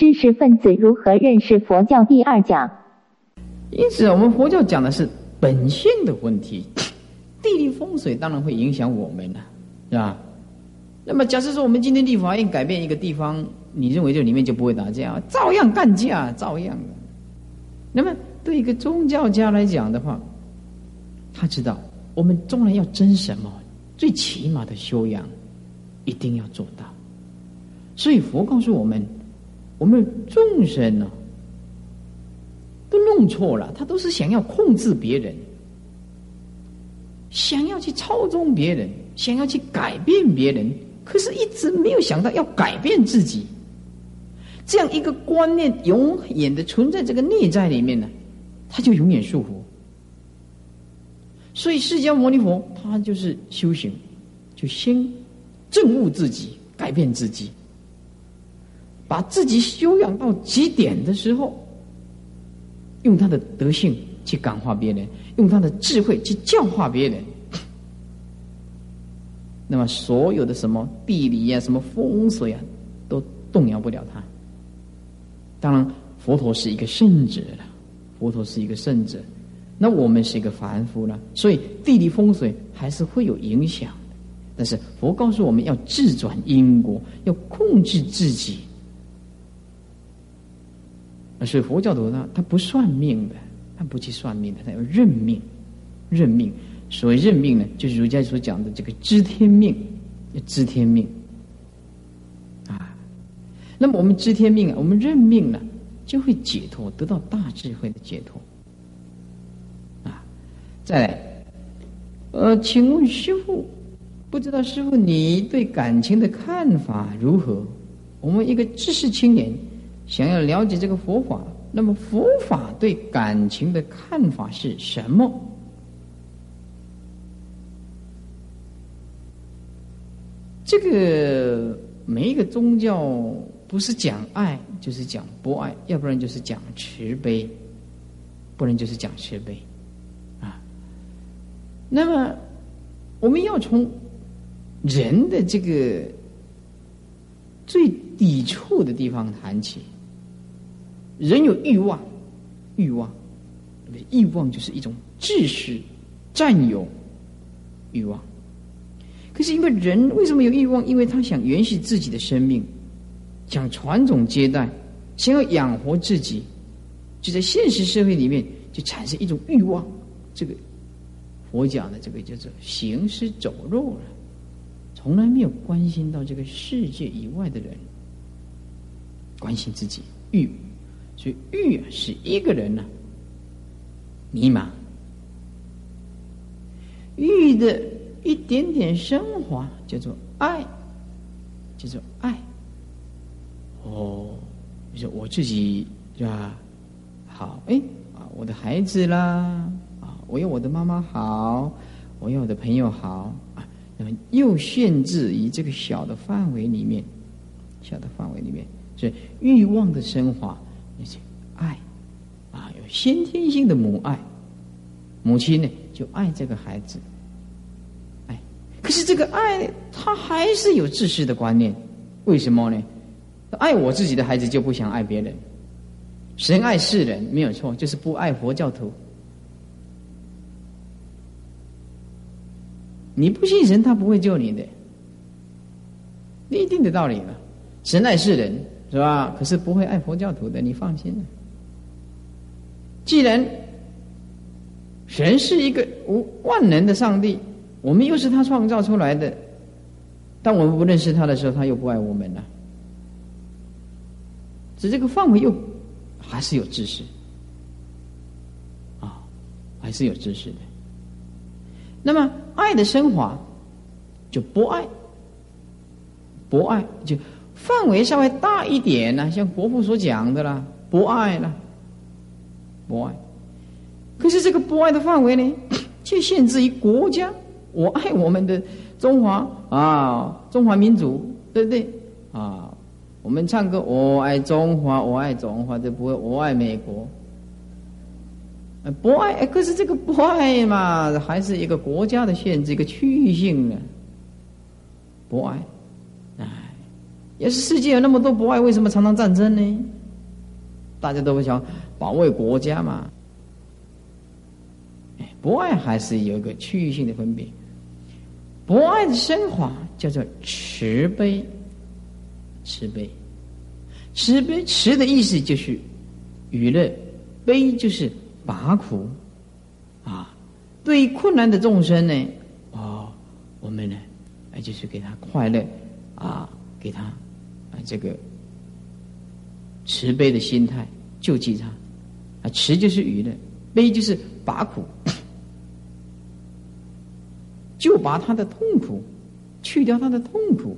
知识分子如何认识佛教第二讲。因此，我们佛教讲的是本性的问题，地理风水当然会影响我们了，是吧？那么，假设说我们今天立法院改变一个地方，你认为这里面就不会打架？照样干架，照样。那么，对一个宗教家来讲的话，他知道我们中人要争什么，最起码的修养一定要做到。所以佛告诉我们，我们众生呢，都弄错了，他都是想要控制别人，想要去操纵别人，想要去改变别人。可是，一直没有想到要改变自己，这样一个观念永远的存在这个内在里面呢，他就永远束缚。所以，释迦牟尼佛他就是修行，就先证悟自己，改变自己，把自己修养到极点的时候，用他的德性去感化别人，用他的智慧去教化别人。那么，所有的什么地理呀、什么风水啊，都动摇不了他。当然，佛陀是一个圣者了，佛陀是一个圣者，那我们是一个凡夫了，所以地理风水还是会有影响。但是，佛告诉我们要自转因果，要控制自己。所以佛教徒呢，他不算命的，他不去算命的，他要认命，认命。所谓认命呢，就是儒家所讲的这个知天命，知天命啊。那么我们知天命啊，我们认命呢，就会解脱，得到大智慧的解脱啊。再来，呃，请问师傅，不知道师傅你对感情的看法如何？我们一个知识青年想要了解这个佛法，那么佛法对感情的看法是什么？这个每一个宗教不是讲爱，就是讲博爱，要不然就是讲慈悲，不然就是讲慈悲，啊。那么我们要从人的这个最抵触的地方谈起。人有欲望，欲望，欲望就是一种自私、占有欲望。可是因为人为什么有欲望？因为他想延续自己的生命，想传宗接代，想要养活自己，就在现实社会里面就产生一种欲望。这个佛讲的这个叫做行尸走肉了，从来没有关心到这个世界以外的人，关心自己欲，所以欲啊是一个人呢迷茫，欲的。一点点升华叫做爱，叫做爱。哦，你说我自己是吧？好，哎啊，我的孩子啦，啊，我有我的妈妈好，我有我的朋友好啊。那么又限制于这个小的范围里面，小的范围里面，所以欲望的升华，那是爱啊，有先天性的母爱，母亲呢就爱这个孩子。哎可是这个爱，他还是有自私的观念，为什么呢？爱我自己的孩子就不想爱别人。神爱世人没有错，就是不爱佛教徒。你不信神，他不会救你的，一定的道理了。神爱世人是吧？可是不会爱佛教徒的，你放心。既然神是一个无万能的上帝。我们又是他创造出来的，当我们不认识他的时候，他又不爱我们了。只这个范围又还是有知识啊，还是有知识的。那么爱的升华就博爱，博爱就范围稍微大一点呢，像国父所讲的啦，博爱啦，博爱。可是这个博爱的范围呢，却限制于国家。我爱我们的中华啊，中华民族，对不对啊？我们唱歌，我爱中华，我爱中华，就不会我爱美国。不爱，可是这个不爱嘛，还是一个国家的限制，一个区域性的不爱。哎，要是世界有那么多博爱，为什么常常战争呢？大家都会想保卫国家嘛。博爱还是有一个区域性的分别。博爱的升华叫做慈悲，慈悲，慈悲慈的意思就是娱乐，悲就是拔苦啊。对于困难的众生呢，哦，我们呢，哎，就是给他快乐啊，给他啊这个慈悲的心态，救济他啊。慈就是娱乐，悲就是拔苦。就把他的痛苦去掉，他的痛苦。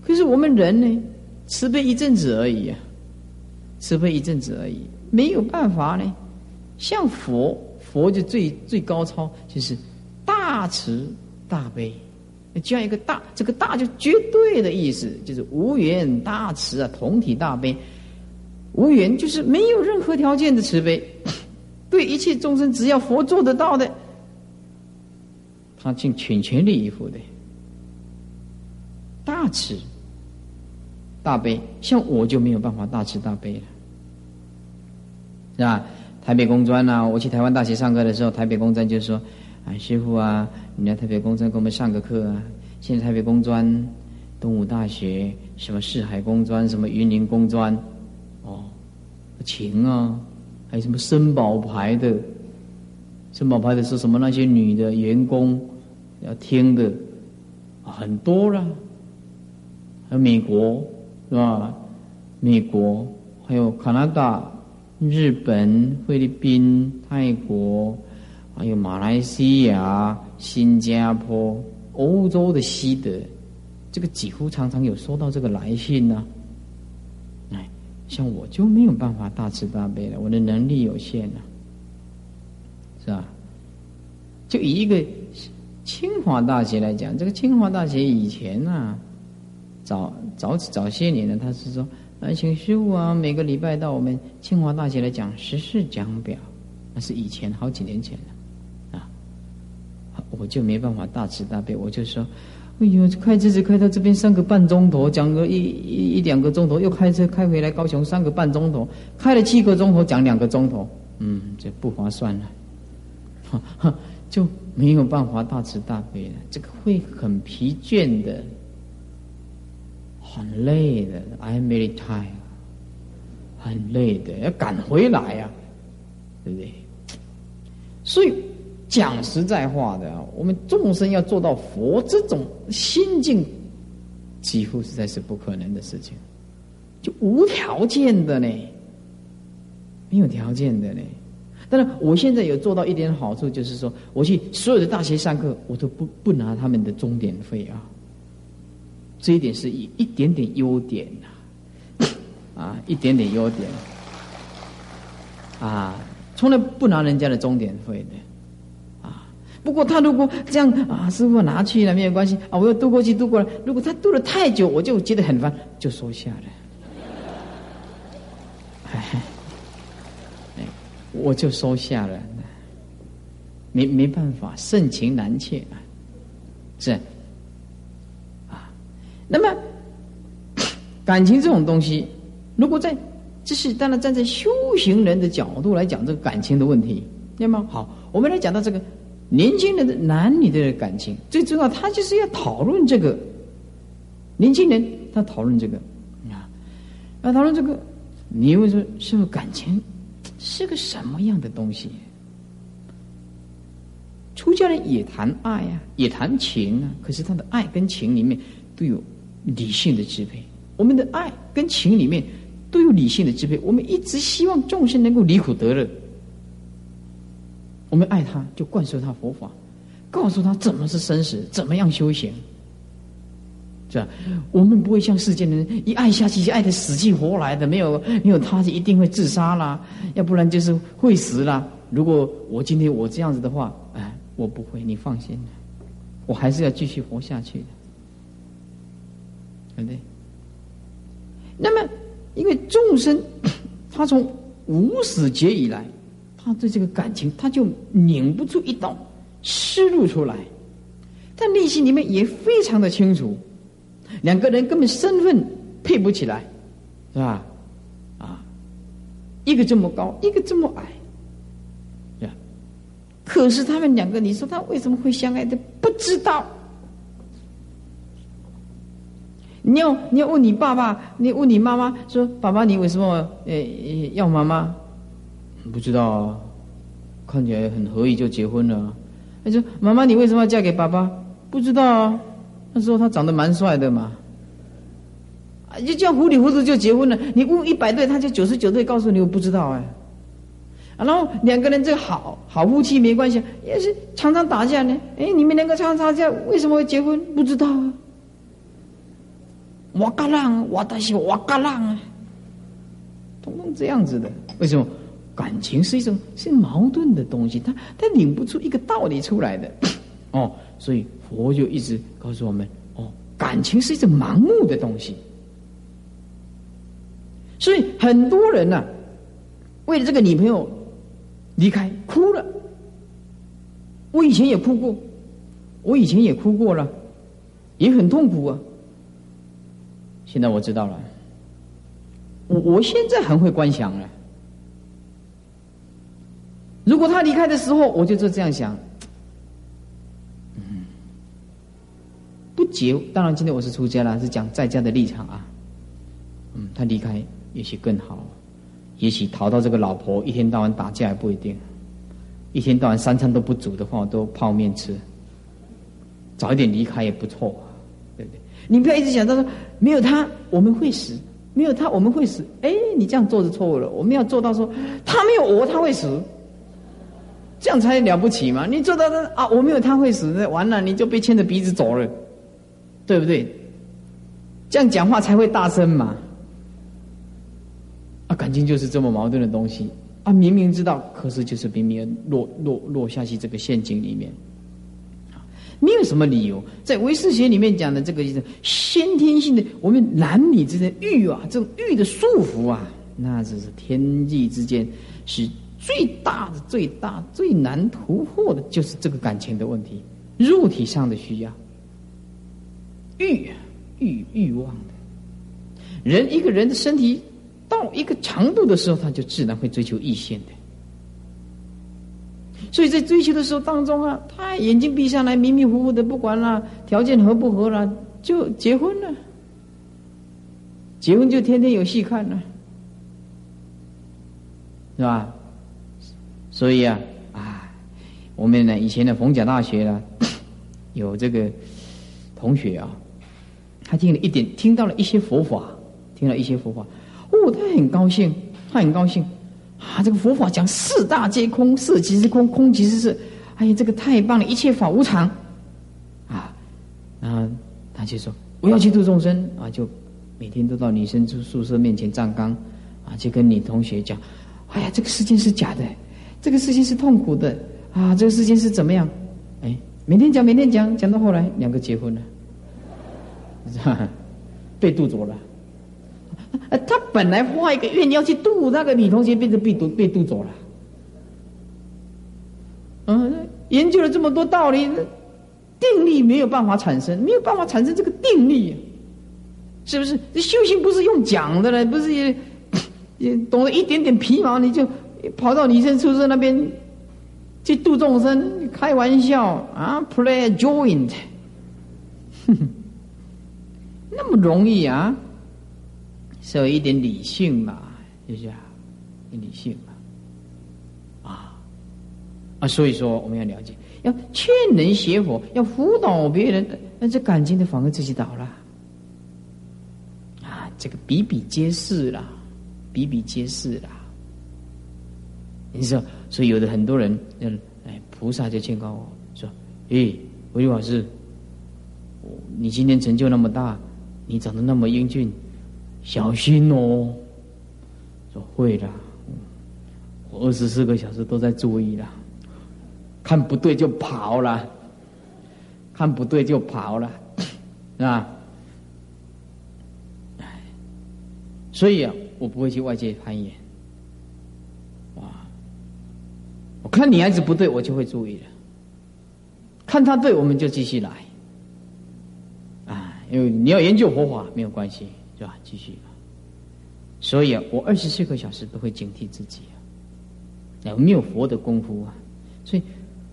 可是我们人呢，慈悲一阵子而已啊，慈悲一阵子而已，没有办法呢。像佛，佛就最最高超，就是大慈大悲。这样一个大，这个大就绝对的意思，就是无缘大慈啊，同体大悲。无缘就是没有任何条件的慈悲，对一切众生，只要佛做得到的。他尽全全力以赴的大慈大悲，像我就没有办法大慈大悲了，是吧？台北工专呐，我去台湾大学上课的时候，台北工专就说：“啊，师傅啊，你来台北工专给我们上个课啊！现在台北工专、东吴大学、什么四海工专、什么云林工专，哦，琴啊，还有什么森宝牌的。”森宝牌的是什么？那些女的员工要听的很多了，还有美国是吧？美国还有加拿大、日本、菲律宾、泰国，还有马来西亚、新加坡、欧洲的西德，这个几乎常常有收到这个来信呢。哎，像我就没有办法大慈大悲了，我的能力有限了。是吧？就以一个清华大学来讲，这个清华大学以前啊，早早早些年呢，他是说，呃，请师傅啊，每个礼拜到我们清华大学来讲十事讲表，那是以前好几年前了，我就没办法大慈大悲，我就说，哎呦，开车子开到这边三个半钟头，讲个一一一两个钟头，又开车开回来高雄三个半钟头，开了七个钟头讲两个钟头，嗯，这不划算了。就没有办法大慈大悲了，这个会很疲倦的，很累的。I am very tired，很累的，要赶回来呀，对不对？所以讲实在话的，我们众生要做到佛这种心境，几乎实在是不可能的事情，就无条件的呢，没有条件的呢。但是，我现在有做到一点好处，就是说，我去所有的大学上课，我都不不拿他们的终点费啊。这一点是一一点点优点呐，啊，一点点优点，啊，从来不拿人家的终点费的，不过他如果这样啊，师傅拿去了没有关系啊，我要渡过去渡过来。如果他渡了太久，我就觉得很烦，就收下了。哎。我就收下了，没没办法，盛情难却啊，是啊。那么感情这种东西，如果在这是当然站在修行人的角度来讲这个感情的问题，那么好，我们来讲到这个年轻人的男女的感情，最重要，他就是要讨论这个年轻人，他讨论这个啊，要讨论这个，你会说是不是感情？是个什么样的东西？出家人也谈爱啊，也谈情啊。可是他的爱跟情里面都有理性的支配。我们的爱跟情里面都有理性的支配。我们一直希望众生能够离苦得乐。我们爱他，就灌输他佛法，告诉他怎么是生死，怎么样修行。是吧？我们不会像世间的人一爱下去就爱的死去活来的，没有没有他就一定会自杀啦，要不然就是会死啦。如果我今天我这样子的话，哎，我不会，你放心，我还是要继续活下去的，对不对？那么，因为众生他从无始劫以来，他对这个感情他就拧不出一道思路出来，但内心里面也非常的清楚。两个人根本身份配不起来，是吧？啊，一个这么高，一个这么矮，可是他们两个，你说他为什么会相爱的？不知道。你要你要问你爸爸，你问你妈妈，说爸爸，你为什么呃要妈妈？不知道啊，看起来很合意就结婚了。他说妈妈，你为什么要嫁给爸爸？不知道啊。那时候他长得蛮帅的嘛，啊就这样糊里糊涂就结婚了。你问一百对，他就九十九对告诉你我不知道哎。然后两个人这好好夫妻没关系，也是常常打架呢。哎，你们两个常常打架，为什么会结婚？不知道啊。我嘎浪，我担心我嘎浪啊，通通这样子的。为什么？感情是一种是矛盾的东西，他他领不出一个道理出来的。哦，所以佛就一直告诉我们：哦，感情是一种盲目的东西。所以很多人呢，为了这个女朋友离开，哭了。我以前也哭过，我以前也哭过了，也很痛苦啊。现在我知道了，我我现在很会观想了。如果他离开的时候，我就是这样想，嗯，不结。当然，今天我是出家了，是讲在家的立场啊。嗯，他离开也许更好，也许逃到这个老婆一天到晚打架也不一定，一天到晚三餐都不煮的话，都泡面吃，早一点离开也不错，对不对？你不要一直想到说没有他我们会死，没有他我们会死。哎，你这样做是错误了。我们要做到说他没有我他会死，这样才了不起嘛。你做到的啊，我没有他会死，那完了你就被牵着鼻子走了，对不对？这样讲话才会大声嘛。啊，感情就是这么矛盾的东西啊！明明知道，可是就是明明落落落下去这个陷阱里面。没有什么理由，在唯识学里面讲的这个是先天性的，我们男女之间欲啊，这种欲的束缚啊，那只是天地之间是最大的、最大、最难突破的，就是这个感情的问题，肉体上的需要，欲欲欲望的，人一个人的身体到一个长度的时候，他就自然会追求异性的。所以在追求的时候当中啊，他眼睛闭上来，迷迷糊糊的，不管了，条件合不合了，就结婚了。结婚就天天有戏看了，是吧？所以啊，啊，我们呢以前的逢甲大学呢，有这个同学啊，他听了一点，听到了一些佛法，听了一些佛法，哦，他很高兴，他很高兴。啊，这个佛法讲四大皆空，色即是空，空即是色。哎呀，这个太棒了！一切法无常。啊，然后他就说：“我要去度众生啊！”就每天都到女生住宿舍面前站岗啊，就跟女同学讲：“哎呀，这个世界是假的，这个事情是痛苦的啊，这个事情是怎么样？”哎，每天讲，每天讲，讲到后来，两个结婚了，被渡走了。他本来画一个愿要去渡那个女同学，变成被渡被渡走了。嗯，研究了这么多道理，定力没有办法产生，没有办法产生这个定力，是不是？这修行不是用讲的了，不是也也懂了一点点皮毛，你就跑到女生宿舍那边去度众生？开玩笑啊，play joint 哼哼 那么容易啊？是有一点理性嘛，就是啊？理性嘛，啊啊！所以说我们要了解，要劝人学佛，要辅导别人，那这感情的反而自己倒了啊！这个比比皆是啦，比比皆是啦。你说，所以有的很多人，嗯，哎，菩萨就劝告我说：“哎，维老师，你今天成就那么大，你长得那么英俊。”小心哦！说会的，我二十四个小时都在注意了，看不对就跑了，看不对就跑了，是吧？所以啊，我不会去外界攀岩。哇！我看女孩子不对，我就会注意了；看他对，我们就继续来。啊，因为你要研究佛法没有关系，是吧？继续。所以啊，我二十四个小时都会警惕自己啊，有没有佛的功夫啊？所以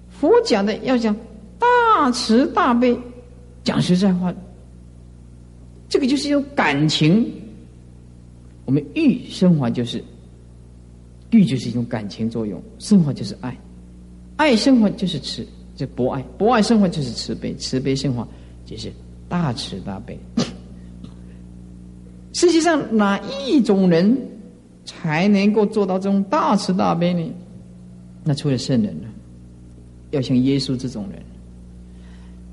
佛讲的要讲大慈大悲，讲实在话，这个就是一种感情。我们欲升华就是欲，就是一种感情作用；升华就是爱，爱升华就是慈，这博爱；博爱升华就是慈悲，慈悲升华就是大慈大悲。实际上，哪一种人才能够做到这种大慈大悲呢？那除了圣人呢？要像耶稣这种人，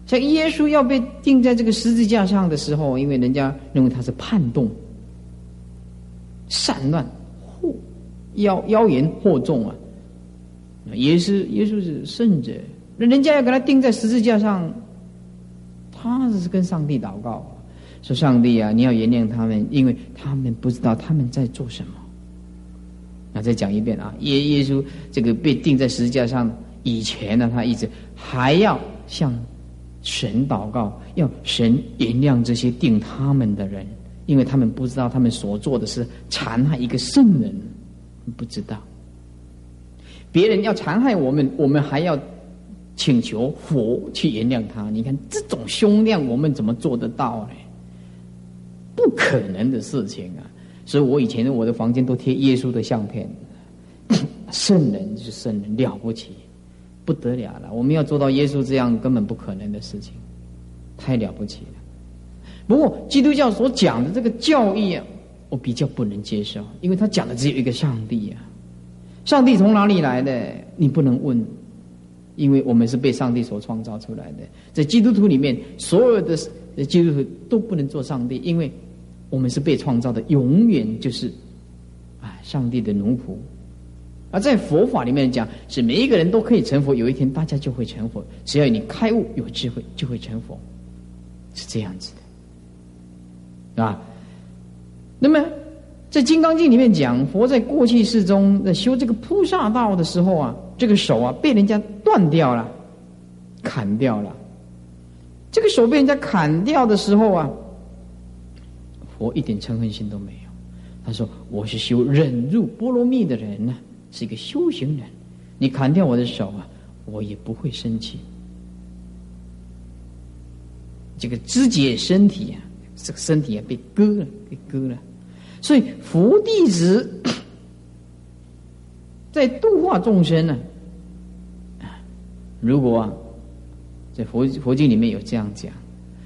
像耶稣要被钉在这个十字架上的时候，因为人家认为他是叛动、散乱、妖妖言惑众啊。耶稣，耶稣是圣者，那人家要给他钉在十字架上，他这是跟上帝祷告。说上帝啊，你要原谅他们，因为他们不知道他们在做什么。那再讲一遍啊，耶耶稣这个被钉在十字架上以前呢，他一直还要向神祷告，要神原谅这些定他们的人，因为他们不知道他们所做的是残害一个圣人，不知道。别人要残害我们，我们还要请求佛去原谅他。你看这种胸量，我们怎么做得到呢？不可能的事情啊！所以我以前我的房间都贴耶稣的相片，圣人就是圣人，了不起，不得了了。我们要做到耶稣这样根本不可能的事情，太了不起了。不过基督教所讲的这个教义啊，我比较不能接受，因为他讲的只有一个上帝啊，上帝从哪里来的？你不能问，因为我们是被上帝所创造出来的。在基督徒里面，所有的。基督徒都不能做上帝，因为我们是被创造的，永远就是啊，上帝的奴仆。而在佛法里面讲，是每一个人都可以成佛，有一天大家就会成佛。只要你开悟、有智慧，就会成佛，是这样子的啊。那么在《金刚经》里面讲，佛在过去世中在修这个菩萨道的时候啊，这个手啊被人家断掉了，砍掉了。这个手被人家砍掉的时候啊，佛一点嗔恨心都没有。他说：“我是修忍辱波罗蜜的人呢，是一个修行人。你砍掉我的手啊，我也不会生气。这个肢解身体啊，这个身体啊被割了，被割了。所以佛弟子在度化众生呢，如果。”啊。在佛佛经里面有这样讲，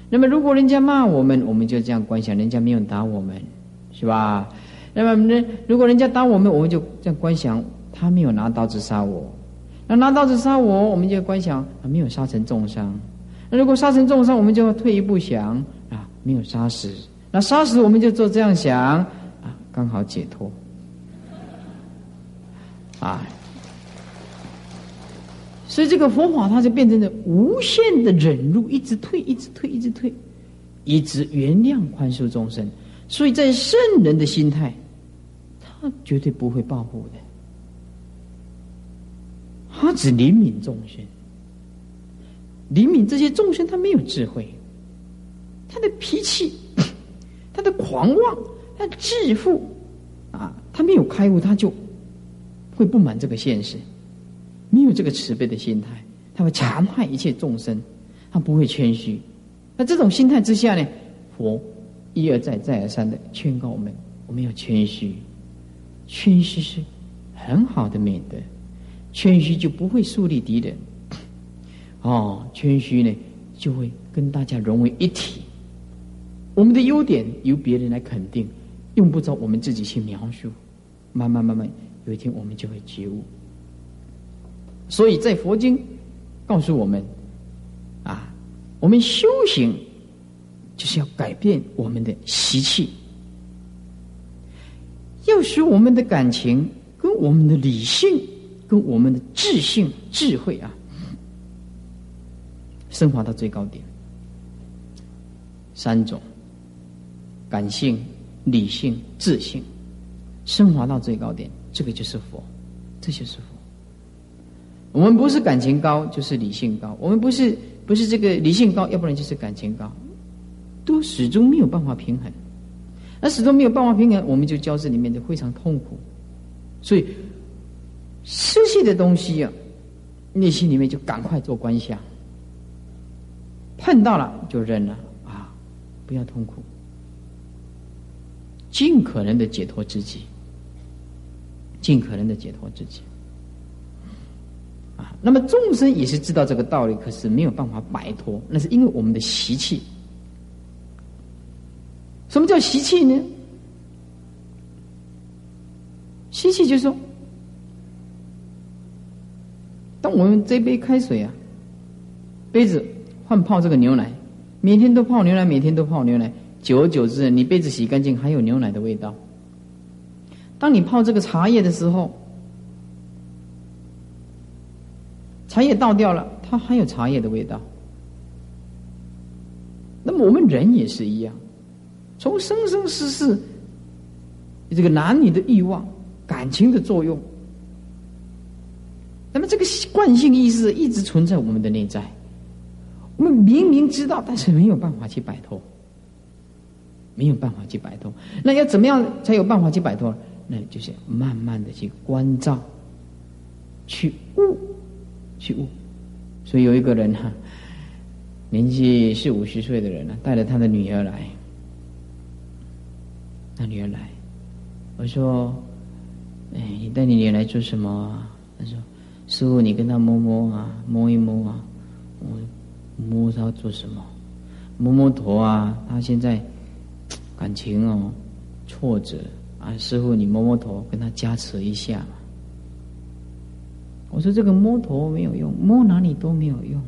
那么如果人家骂我们，我们就这样观想，人家没有打我们，是吧？那么人如果人家打我们，我们就这样观想，他没有拿刀子杀我。那拿刀子杀我，我们就观想，啊，没有杀成重伤。那如果杀成重伤，我们就退一步想，啊，没有杀死。那杀死，我们就做这样想，刚好解脱。啊。所以这个佛法，它就变成了无限的忍辱，一直退，一直退，一直退，一直原谅宽恕众生。所以在圣人的心态，他绝对不会报复的，他只怜悯众生，怜悯这些众生，他没有智慧，他的脾气，他的狂妄，他致富，啊，他没有开悟，他就会不满这个现实。没有这个慈悲的心态，他会残害一切众生，他不会谦虚。那这种心态之下呢，佛一而再、再而三的劝告我们：我们要谦虚，谦虚是很好的美德，谦虚就不会树立敌人。哦，谦虚呢，就会跟大家融为一体。我们的优点由别人来肯定，用不着我们自己去描述。慢慢慢慢，有一天我们就会觉悟。所以在佛经告诉我们，啊，我们修行就是要改变我们的习气，要使我们的感情跟我们的理性、跟我们的智性、智慧啊，升华到最高点。三种感性、理性、自信，升华到最高点，这个就是佛，这就是佛。我们不是感情高，就是理性高；我们不是不是这个理性高，要不然就是感情高。都始终没有办法平衡。那始终没有办法平衡，我们就交织里面就非常痛苦。所以失去的东西啊，内心里面就赶快做观想，碰到了就认了啊，不要痛苦，尽可能的解脱自己，尽可能的解脱自己。啊，那么众生也是知道这个道理，可是没有办法摆脱，那是因为我们的习气。什么叫习气呢？习气就是说，当我们这杯开水啊，杯子换泡这个牛奶，每天都泡牛奶，每天都泡牛奶，久而久之，你杯子洗干净还有牛奶的味道。当你泡这个茶叶的时候，茶叶倒掉了，它还有茶叶的味道。那么我们人也是一样。从生生世世，这个男女的欲望、感情的作用，那么这个惯性意识一直存在我们的内在。我们明明知道，但是没有办法去摆脱，没有办法去摆脱。那要怎么样才有办法去摆脱？那就是慢慢的去关照，去悟，去悟。所以有一个人哈，年纪四五十岁的人呢，带着他的女儿来。那女儿来，我说：“哎，你带你女儿来做什么啊？”他说：“师傅，你跟她摸摸啊，摸一摸啊。”我摸她做什么？摸摸头啊。她现在感情哦挫折啊。师傅，你摸摸头，跟他加持一下。我说：“这个摸头没有用，摸哪里都没有用，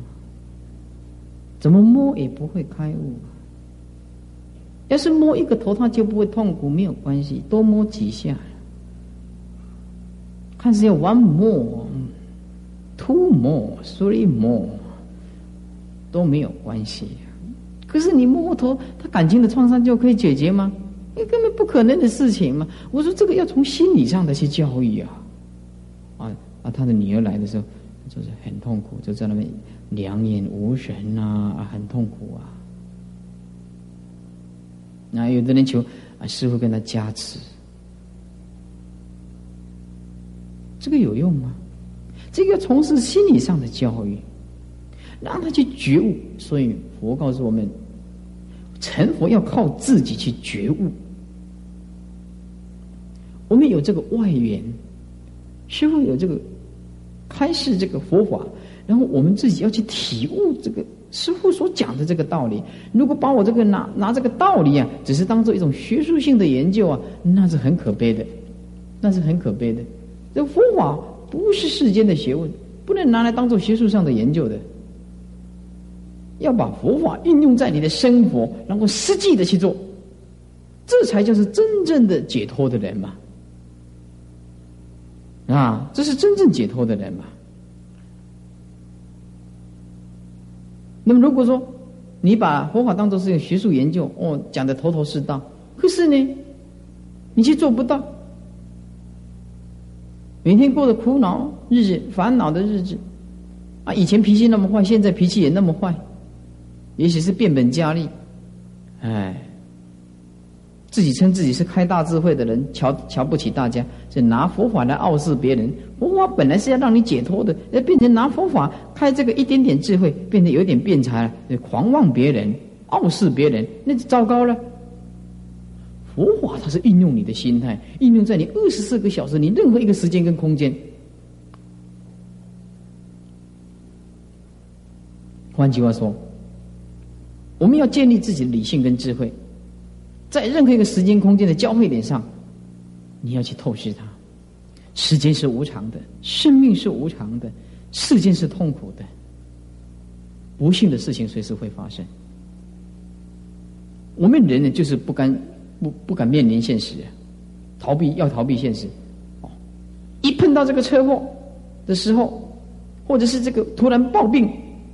怎么摸也不会开悟。”要是摸一个头，他就不会痛苦，没有关系，多摸几下。看是要 one more，two more，three more，都没有关系。可是你摸摸头，他感情的创伤就可以解决吗？那根本不可能的事情嘛！我说这个要从心理上的去教育啊！啊啊！他的女儿来的时候，就是很痛苦，就在那边两眼无神啊，啊，很痛苦啊。那有的人求啊，师傅跟他加持，这个有用吗？这个从事心理上的教育，让他去觉悟。所以佛告诉我们，成佛要靠自己去觉悟。我们有这个外援，师傅有这个开示这个佛法，然后我们自己要去体悟这个。师傅所讲的这个道理，如果把我这个拿拿这个道理啊，只是当做一种学术性的研究啊，那是很可悲的，那是很可悲的。这佛法不是世间的学问，不能拿来当做学术上的研究的。要把佛法运用在你的生活，然后实际的去做，这才叫是真正的解脱的人嘛。啊，这是真正解脱的人嘛。那么，如果说你把佛法当做是一个学术研究，哦，讲的头头是道，可是呢，你却做不到，每天过着苦恼日子、烦恼的日子，啊，以前脾气那么坏，现在脾气也那么坏，也许是变本加厉，哎。自己称自己是开大智慧的人，瞧瞧不起大家，是拿佛法来傲视别人。佛法本来是要让你解脱的，那变成拿佛法开这个一点点智慧，变得有点变才了，狂妄别人、傲视别人，那就糟糕了。佛法它是运用你的心态，运用在你二十四个小时，你任何一个时间跟空间。换句话说，我们要建立自己的理性跟智慧。在任何一个时间空间的交汇点上，你要去透视它。时间是无常的，生命是无常的，世间是痛苦的，不幸的事情随时会发生。我们人呢，就是不敢不不敢面临现实，逃避要逃避现实。哦，一碰到这个车祸的时候，或者是这个突然暴病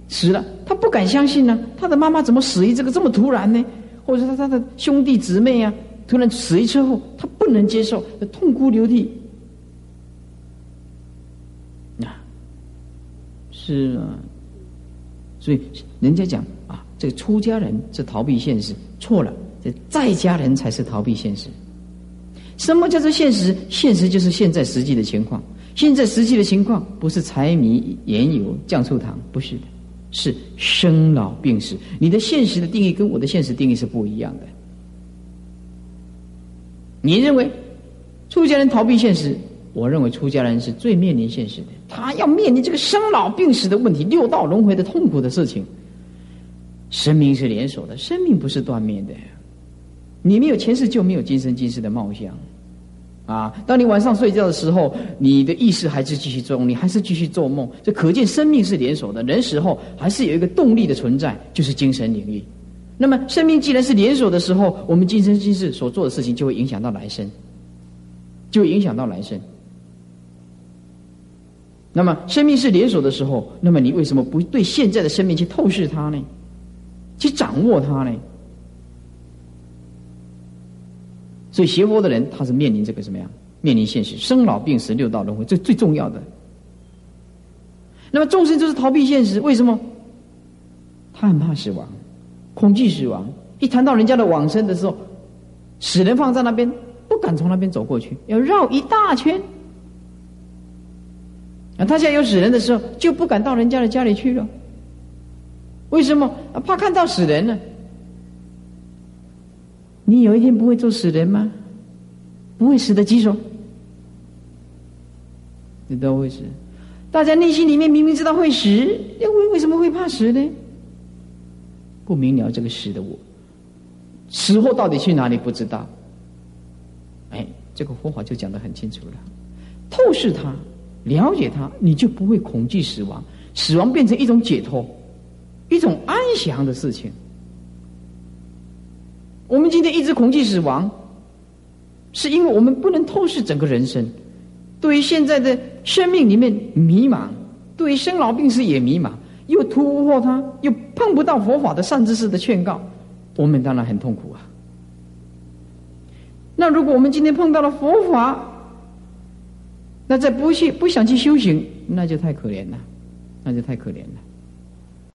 死了，他不敢相信呢，他的妈妈怎么死于这个这么突然呢？或者他他的兄弟姊妹啊，突然死于车祸，他不能接受，痛哭流涕。啊，是啊，所以人家讲啊，这个出家人是逃避现实，错了，这在家人才是逃避现实。什么叫做现实？现实就是现在实际的情况。现在实际的情况不是柴米盐油酱醋糖，不是的，是生老病死。你的现实的定义跟我的现实定义是不一样的。你认为出家人逃避现实？我认为出家人是最面临现实的。他要面临这个生老病死的问题，六道轮回的痛苦的事情。生命是连锁的，生命不是断灭的。你没有前世，就没有今生今世的貌相。啊！当你晚上睡觉的时候，你的意识还是继续作用，你还是继续做梦。这可见生命是连锁的，人死后还是有一个动力的存在，就是精神领域。那么，生命既然是连锁的时候，我们今生今世所做的事情就会影响到来生，就会影响到来生。那么，生命是连锁的时候，那么你为什么不对现在的生命去透视它呢？去掌握它呢？所以学佛的人，他是面临这个什么样？面临现实，生老病死六道轮回，这最重要的。那么众生就是逃避现实，为什么？他很怕死亡，恐惧死亡。一谈到人家的往生的时候，死人放在那边，不敢从那边走过去，要绕一大圈。啊，他现在有死人的时候，就不敢到人家的家里去了。为什么？啊，怕看到死人呢。你有一天不会做死人吗？不会死的举手。你都会死。大家内心里面明明知道会死，为为什么会怕死呢？不明了这个死的我，死后到底去哪里不知道。哎，这个佛法就讲得很清楚了。透视它，了解它，你就不会恐惧死亡。死亡变成一种解脱，一种安详的事情。我们今天一直恐惧死亡，是因为我们不能透视整个人生，对于现在的生命里面迷茫，对于生老病死也迷茫，又突破它，又碰不到佛法的善知识的劝告，我们当然很痛苦啊。那如果我们今天碰到了佛法，那再不去不想去修行，那就太可怜了，那就太可怜了。